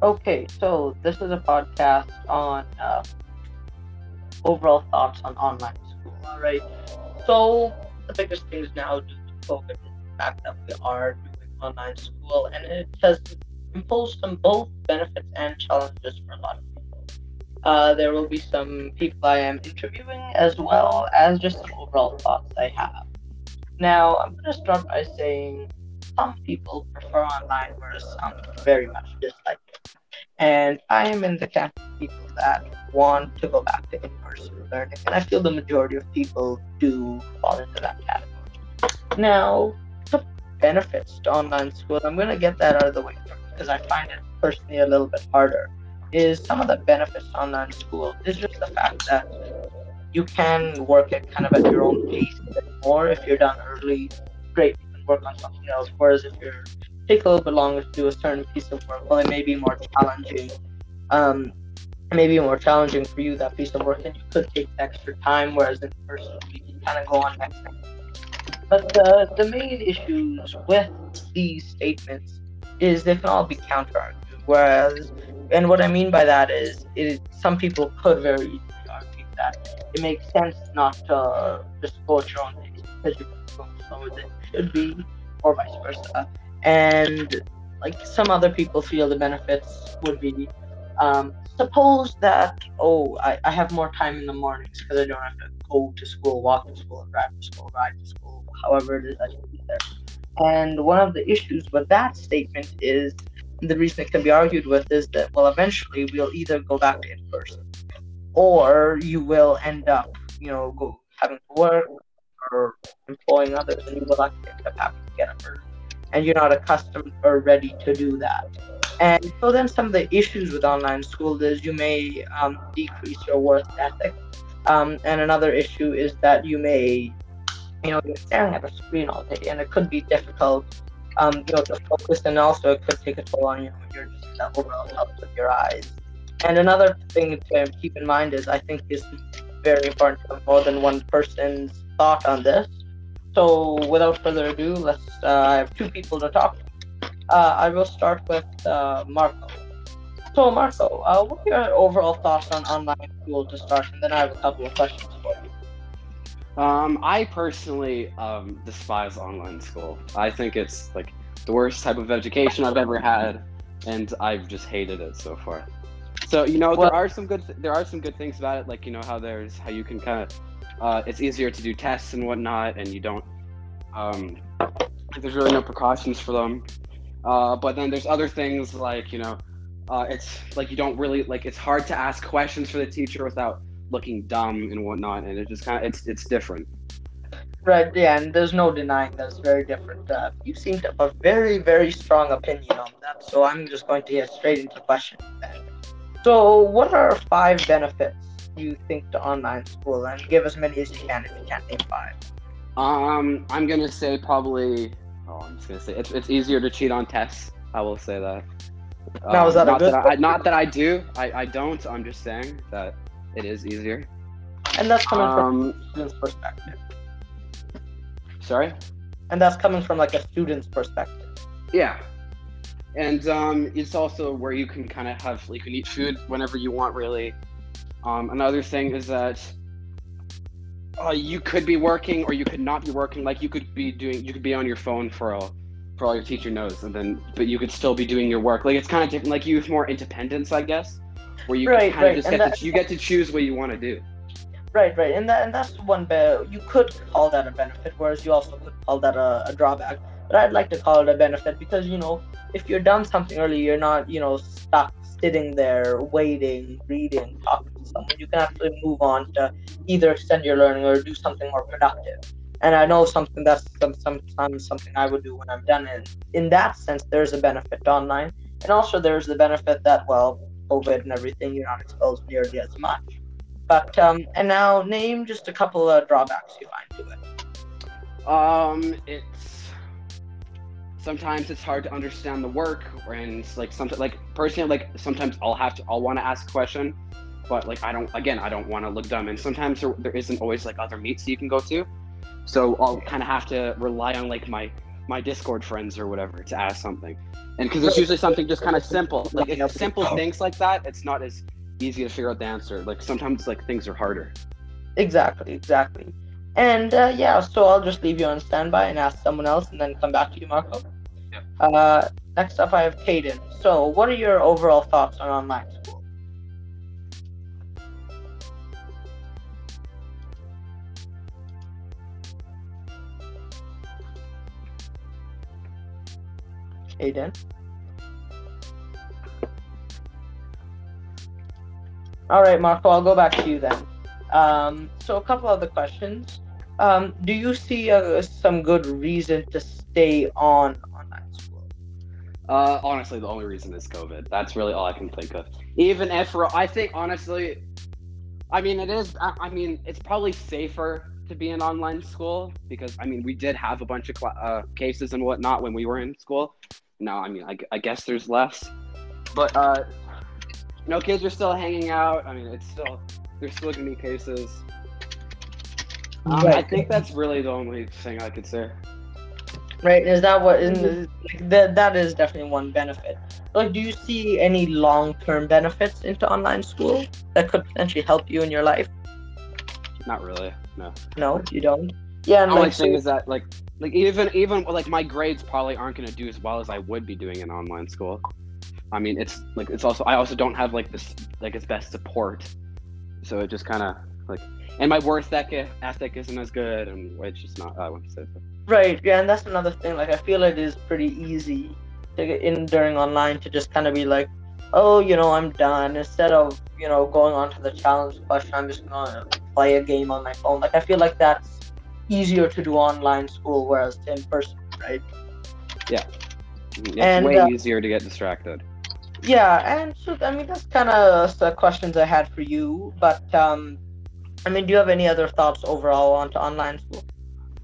Okay, so this is a podcast on uh, overall thoughts on online school. All right. So the biggest things now due to COVID is the fact that we are doing online school, and it has imposed some both benefits and challenges for a lot of people. Uh, there will be some people I am interviewing as well as just some overall thoughts I have. Now, I'm going to start by saying some people prefer online, whereas some very much dislike. And I am in the camp of people that want to go back to in person learning, and I feel the majority of people do fall into that category. Now, the benefits to online school, I'm going to get that out of the way because I find it personally a little bit harder. Is some of the benefits to online school is just the fact that you can work at kind of at your own pace more if you're done early. Great, you can work on something else. Whereas if you're take a little bit longer to do a certain piece of work, well, it may be more challenging. Um, maybe more challenging for you that piece of work, and you could take extra time. Whereas in person, you can kind of go on next. But the the main issues with these statements is they can all be counter. Whereas, and what I mean by that is, is some people could very easily argue that it makes sense not to just at your own pace because you're going slower than you should be, or vice versa. And like some other people feel the benefits would be um, suppose that oh I, I have more time in the mornings because I don't have to go to school, walk to school, drive to school, ride to school, however it is I be there. And one of the issues with that statement is the reason it can be argued with is that well eventually we'll either go back to in person or you will end up you know go having to work or employing others and you will actually end up having to get up early and you're not accustomed or ready to do that. And so then some of the issues with online school is you may um, decrease your work ethic. Um, and another issue is that you may, you know, you're staring at a screen all day, and it could be difficult, um, you know, to focus, and also it could take a toll on you know, your just overall health of your eyes. And another thing to keep in mind is I think is very important to have more than one person's thought on this. So without further ado, let's. Uh, I have two people to talk. Uh, I will start with uh, Marco. So Marco, uh, what are your overall thoughts on online school to start, and then I have a couple of questions for you. Um, I personally um, despise online school. I think it's like the worst type of education I've ever had, and I've just hated it so far. So you know, Well- there are some good th- there are some good things about it, like you know how there's how you can kind of uh, it's easier to do tests and whatnot, and you don't um, there's really no precautions for them. Uh, but then there's other things like you know, uh, it's like you don't really like it's hard to ask questions for the teacher without looking dumb and whatnot, and it just kind of it's it's different. Right, yeah, and there's no denying that it's very different. Uh, you seem to have a very, very strong opinion on that, so I'm just going to get straight into the question. So, what are five benefits you think to online school? And give as many as you can if you can't name five. Um, I'm gonna say probably. Oh, I'm just gonna say it's it's easier to cheat on tests. I will say that. Now, is that a not good that I, not that I do. I, I don't. I'm just saying that it is easier. And that's coming from Um, a student's perspective. sorry. And that's coming from like a student's perspective. Yeah. And um, it's also where you can kind of have like you can eat food whenever you want, really. Um, another thing is that uh, you could be working or you could not be working. Like you could be doing, you could be on your phone for all, for all your teacher knows, and then but you could still be doing your work. Like it's kind of different. Like you have more independence, I guess, where you Right, kind of just and get that- to you get to choose what you want to do. Right, right, and that and that's one be- you could call that a benefit, whereas you also could call that a, a drawback. But I'd like to call it a benefit because you know if you're done something early, you're not you know stuck sitting there waiting, reading, talking to someone. You can actually move on to either extend your learning or do something more productive. And I know something that's some, sometimes something I would do when I'm done. And in that sense, there's a benefit to online, and also there's the benefit that well, COVID and everything, you're not exposed nearly as much. But um, and now name just a couple of drawbacks you find to it. Um, it's sometimes it's hard to understand the work, and it's like sometimes, like personally, like sometimes I'll have to, I'll want to ask a question, but like I don't, again, I don't want to look dumb, and sometimes there, there isn't always like other meets you can go to, so I'll kind of have to rely on like my my Discord friends or whatever to ask something, and because it's usually something just kind of simple, like it's simple things like that. It's not as easy to figure out the answer. Like sometimes like things are harder. Exactly, exactly. And uh, yeah, so I'll just leave you on standby and ask someone else, and then come back to you, Marco. Yeah. Uh, next up, I have Caden. So, what are your overall thoughts on online school? Caden. All right, Marco, I'll go back to you then. Um, so, a couple other questions. Um, do you see uh, some good reason to stay on online school? Uh, honestly, the only reason is COVID. That's really all I can think of. Even if I think honestly, I mean it is. I, mean it's probably safer to be in online school because I mean we did have a bunch of cla uh, cases and whatnot when we were in school. Now I mean I, I guess there's less, but uh, no kids are still hanging out. I mean it's still there's still gonna be cases. Um, I think that's really the only thing I could say. Right? Is that what? Is, like, that that is definitely one benefit. Like, do you see any long-term benefits into online school that could potentially help you in your life? Not really. No. No, you don't. Yeah, and The only like, thing so- is that like like even even like my grades probably aren't gonna do as well as I would be doing in online school. I mean it's like it's also I also don't have like this like its best support, so it just kind of like and my worth ethic isn't as good and it's just not I wouldn't say so. Right, yeah, and that's another thing. Like, I feel it is pretty easy to get in during online to just kind of be like, oh, you know, I'm done. Instead of, you know, going on to the challenge question, I'm just gonna play a game on my phone. Like, I feel like that's easier to do online school, whereas in person, right? Yeah. It's And, way uh, easier to get distracted. Yeah, and so, I mean, that's kind of the questions I had for you. But, um, I mean, do you have any other thoughts overall onto online school?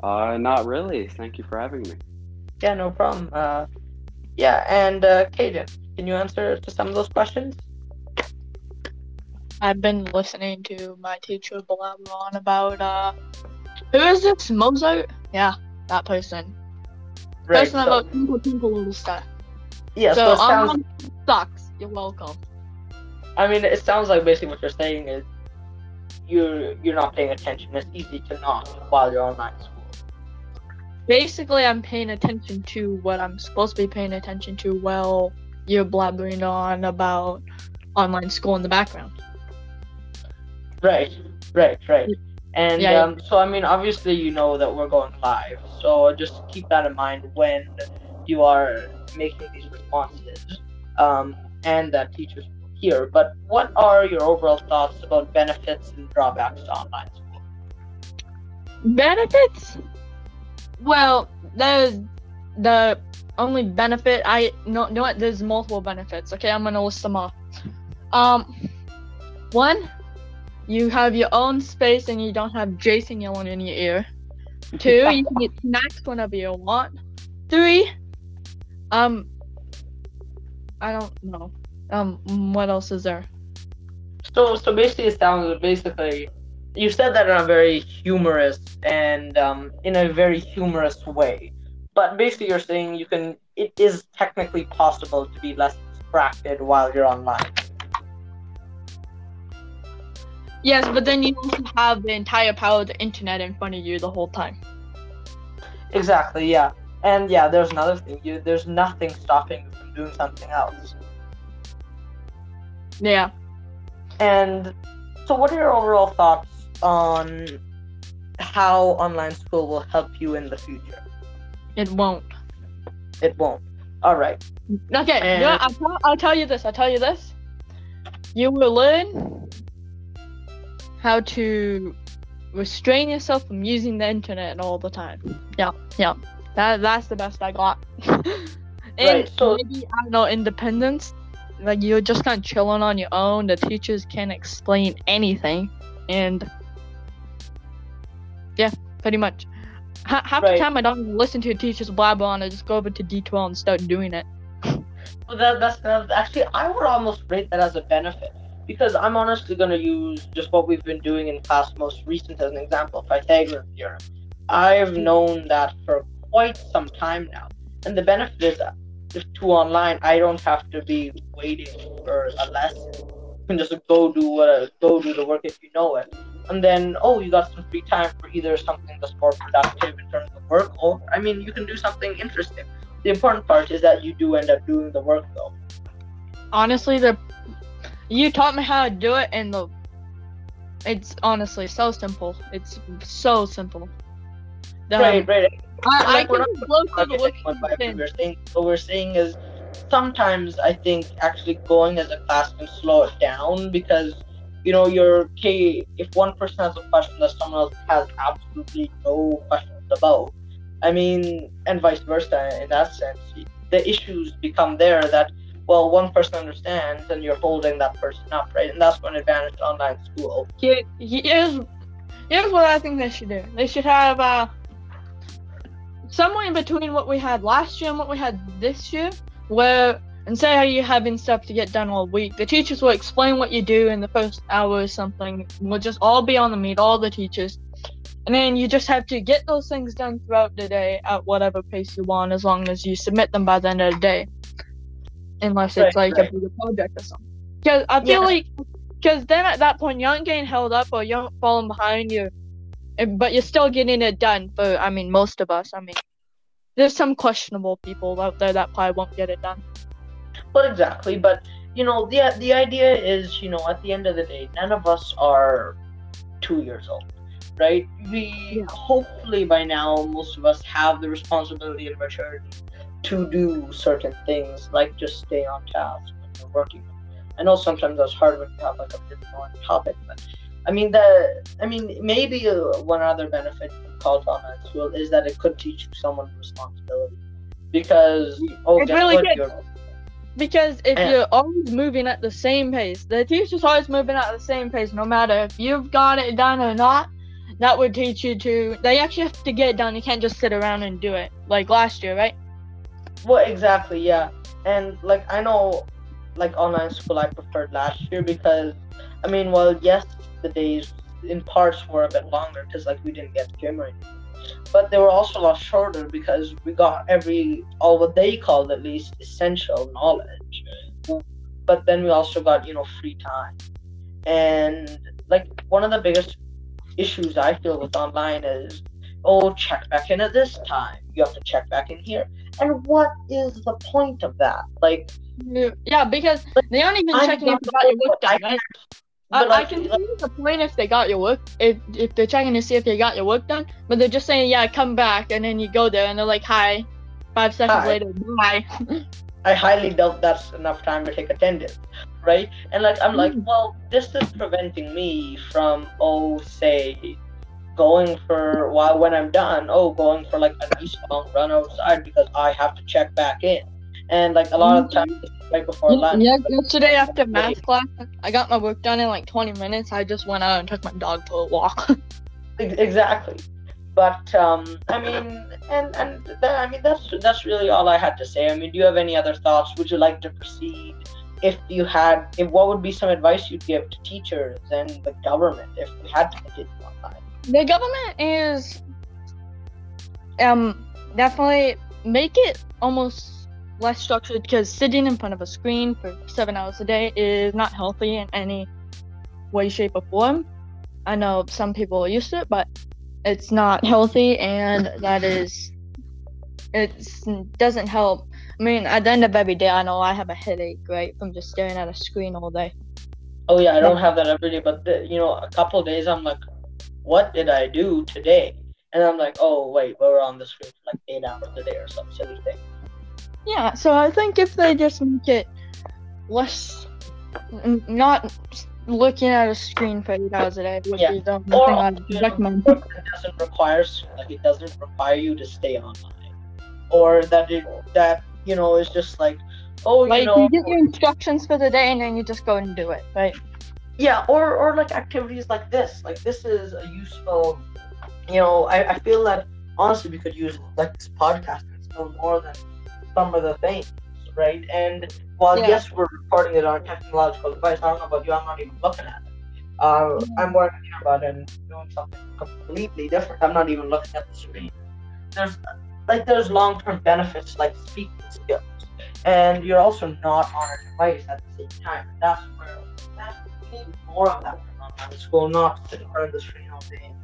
Uh, not really. Thank you for having me. Yeah, no problem. Uh, yeah, and uh, Kaden, can you answer to some of those questions? I've been listening to my teacher blabber on about uh who is this? Mozart? Yeah, that person. Right. person so- about twinkle twinkle little star. Yeah, so, so it sounds. online sucks. You're welcome. I mean, it sounds like basically what you're saying is you're you're not paying attention. It's easy to not while you're online school. Basically I'm paying attention to what I'm supposed to be paying attention to while you're blabbering on about online school in the background. Right, right, right. And Yeah, yeah. um, so I mean, obviously you know that we're going live, so just keep that in mind when you are making these responses, um, and that teachers will hear. But what are your overall thoughts about benefits and drawbacks to online school? Benefits? Well, there's the only benefit I no know what there's multiple benefits. Okay, I'm gonna list them off. Um, one, you have your own space and you don't have Jason yelling in your ear. Two, you can get snacks whenever you want. Three, um, I don't know. Um, what else is there? So, so basically, it sounds basically you said that in a very humorous and um, in a very humorous way. But basically, you're saying you can. It is technically possible to be less distracted while you're online. Yes, but then you also have the entire power of the internet in front of you the whole time. Exactly. Yeah. And yeah, there's another thing. You there's nothing stopping you from doing something else. Yeah. And so, what are your overall thoughts on how online school will help you in the future? It won't. It won't. All right. Okay, And- you know, I'll, tell, I'll tell you this. I'll tell you this. You will learn how to restrain yourself from using the internet all the time. Yeah, yeah. That that's the best I got. and Right, so- maybe I don't know independence. Like you're just kind of chilling on your own. The teachers can't explain anything, and yeah, pretty much. Ha- half Right. the time I don't listen to a teacher's blabber on. I just go over to D12 and start doing it. Well, that, that's, that's actually I would almost rate that as a benefit because I'm honestly going to use just what we've been doing in class most recent as an example, Pythagorean theorem. I've known that for quite some time now. And the benefit is if to online, I don't have to be waiting for a lesson. You can just go do what go do the work if you know it, and then oh, you got some free time for either something that's more productive in terms of work, or I mean, you can do something interesting. The important part is that you do end up doing the work though. Honestly, the you taught me how to do it, and the it's honestly so simple. It's so simple. The- right, right. I, I Like, we're can blow through the what we're saying, what we're saying is sometimes I think actually going as a class can slow it down because you know you're okay if one person has a question that someone else has absolutely no questions about. I mean, and vice versa in that sense. The issues become there that well one person understands and you're holding that person up, right? And that's one advantage online school. Here, here's here's what I think they should do. They should have uh somewhere in between what we had last year and what we had this year, where instead of you having stuff to get done all week, the teachers will explain what you do in the first hour or something. We'll just all be on the meet, all the teachers. And then you just have to get those things done throughout the day at whatever pace you want, as long as you submit them by the end of the day. Unless it's like right. a bigger project or something. Because I feel Yeah. like, because then at that point you aren't getting held up or you aren't falling behind you, and- but you're still getting it done. For I mean, most of us. I mean, there's some questionable people out there that probably won't get it done. Well, exactly, but you know, the the idea is, you know, at the end of the day, none of us are two years old, right? We Yeah. hopefully by now most of us have the responsibility and maturity to do certain things, like just stay on task when you're working. I know sometimes that's hard when you have like a long topic, but I mean the I mean maybe one other benefit of college online school is that it could teach you someone responsibility because oh It guess really what you're Because if Yeah. you're always moving at the same pace, the teacher's always moving at the same pace, no matter if you've got it done or not. That would teach you to. They actually have to get it done. You can't just sit around and do it like last year, right? Well, exactly, yeah. And like I know, like online school, I preferred last year because, I mean, well, yes, the days in parts were a bit longer because like we didn't get gym or anything, but they were also a lot shorter because we got every all what they called at least essential knowledge, but then we also got you know free time, and like one of the biggest issues I feel with online is, oh, check back in at this time. You have to check back in here. And what is the point of that? Like, Yeah, because they aren't even I'm checking if not you got your work right? But I, I can like, see the point if they got your work, if if they're checking to see if they got your work done, but they're just saying, yeah, come back, and then you go there and they're like, hi. Five seconds Hi. later, bye. I highly doubt that's enough time to take attendance, right? And like, I'm like, Mm. well, this is preventing me from, oh, say, going for while when I'm done, oh, going for like a nice long run outside because I have to check back in, and like a lot of times time it's right before lunch. yeah, yesterday after math class, I got my work done in like 20 minutes. I just went out and took my dog for a walk. Exactly. But um, I mean, and and that, I mean that's that's really all I had to say. I mean, do you have any other thoughts? Would you like to proceed? If you had, if what would be some advice you'd give to teachers and the government if we had to continue online? the government is um definitely make it almost less structured because sitting in front of a screen for seven hours a day is not healthy in any way shape or form i know some people are used to it but it's not healthy and that is it doesn't help i mean at the end of every day i know i have a headache right from just staring at a screen all day Oh yeah, I don't have that every day, but the, you know, a couple days I'm like, what did I do today? And I'm like, oh wait, we were on the screen for like eight hours a day or some silly thing. Yeah, so I think if they just make it less, n- not looking at a screen for eight hours a day would Yeah. be the only Or thing I'd recommend. that doesn't require like it doesn't require you to stay online, or that it that you know is just like, oh, Like you know, you get your instructions for the day and then you just go and do it, right? yeah, or or like activities like this. Like this is a useful, you know, I, I feel that honestly we could use like this podcast and still more than some of the things, right? And while Yeah. yes, we're recording it on technological device, I don't know about you, I'm not even looking at it. Uh, I'm working thinking about and doing something completely different. I'm not even looking at the screen. There's like there's long-term benefits like speaking skills, and you're also not on a device at the same time. And that's where that's, we need more of that from online school, not sit on the screen all day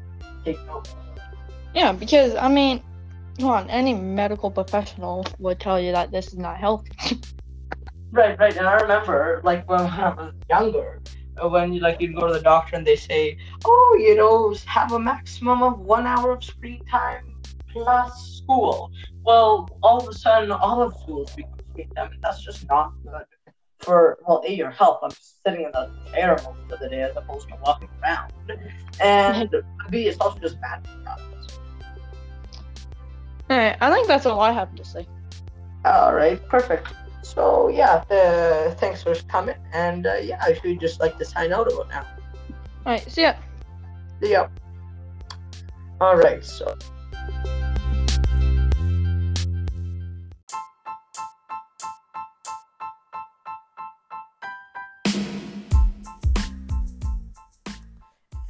take notes. Yeah, because I mean, come on, any medical professional would tell you that this is not healthy. Right, right. And I remember, like when I was younger, when you like you'd go to the doctor and they say, "Oh, you know, have a maximum of one hour of screen time plus school." Well, all of a sudden, all of schools become screen time, and that's just not good for well, a your health. I'm sitting in the chair most of the day as opposed to walking around, and b it's also just bad for us. Alright, I think that's all I have to say. All right, perfect. So yeah, uh, thanks for coming, and uh, yeah, I should just like to sign out of it now. Alright, see ya. See ya. All right, so.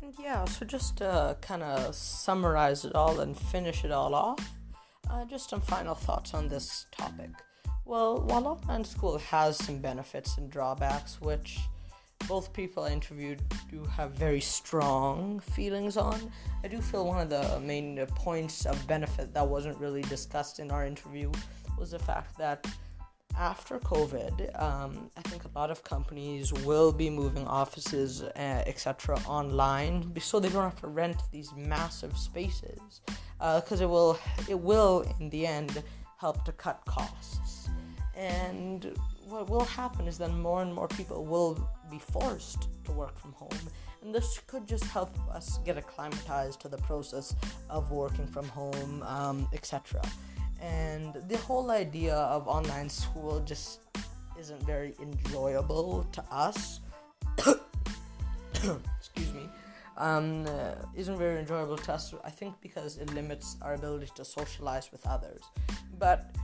And yeah, so just to kind of summarize it all and finish it all off, uh, just some final thoughts on this topic. Well, while online school has some benefits and drawbacks, which both people I interviewed do have very strong feelings on, I do feel one of the main points of benefit that wasn't really discussed in our interview was the fact that after COVID, um, I think a lot of companies will be moving offices, uh, etc., online, so they don't have to rent these massive spaces, because uh, it will it will in the end help to cut costs. And what will happen is then more and more people will be forced to work from home, and this could just help us get acclimatized to the process of working from home, um, etc and the whole idea of online school just isn't very enjoyable to us. Excuse me. Um, uh, isn't very enjoyable to us. I think because it limits our ability to socialize with others. But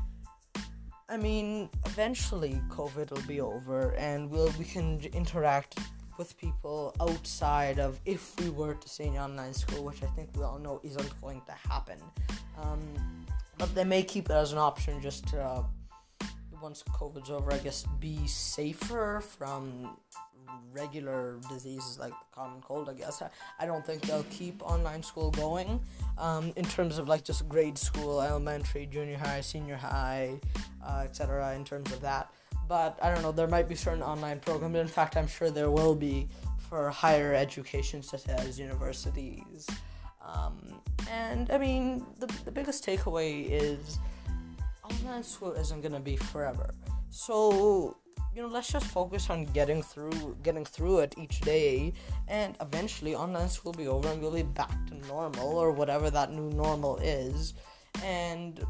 I mean, eventually COVID will be over, and we'll we can interact with people outside of if we were to stay in online school, which I think we all know isn't going to happen. Um, but they may keep it as an option just to, uh, once COVID's over, I guess, be safer from regular diseases like the common cold. I guess I, don't think they'll keep online school going. Um, in terms of like just grade school, elementary, junior high, senior high, uh, etc. In terms of that, but I don't know. There might be certain online programs. In fact, I'm sure there will be for higher education, such as universities. Um, and I mean, the, the biggest takeaway is online school isn't gonna be forever. So you know, let's just focus on getting through getting through it each day, and eventually online school will be over and we'll be back to normal or whatever that new normal is. And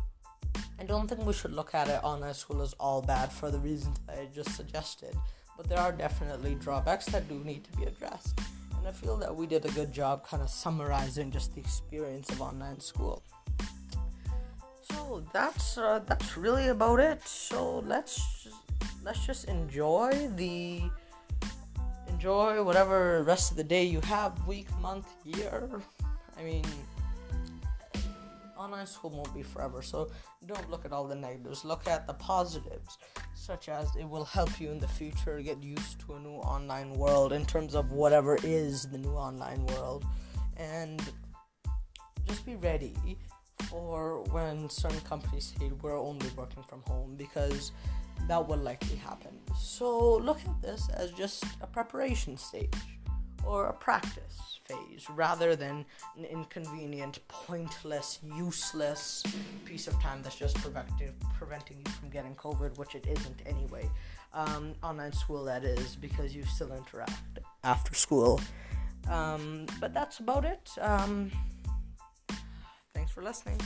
I don't think we should look at it online school as all bad for the reasons I just suggested. But there are definitely drawbacks that do need to be addressed. And I feel that we did a good job kind of summarizing just the experience of online school. So that's uh, that's really about it. So let's just, let's just enjoy the enjoy whatever rest of the day you have, week, month, year. I mean, online school won't be forever, so don't look at all the negatives. Look at the positives, such as it will help you in the future get used to a new online world in terms of whatever is the new online world, and just be ready for when certain companies say we're only working from home because that will likely happen. So look at this as just a preparation stage or a practice phase rather than an inconvenient, pointless, useless piece of time that's just preventing you from getting COVID, which it isn't anyway. Um, online school, that is, because you still interact after school. Um, but that's about it. Um, thanks for listening.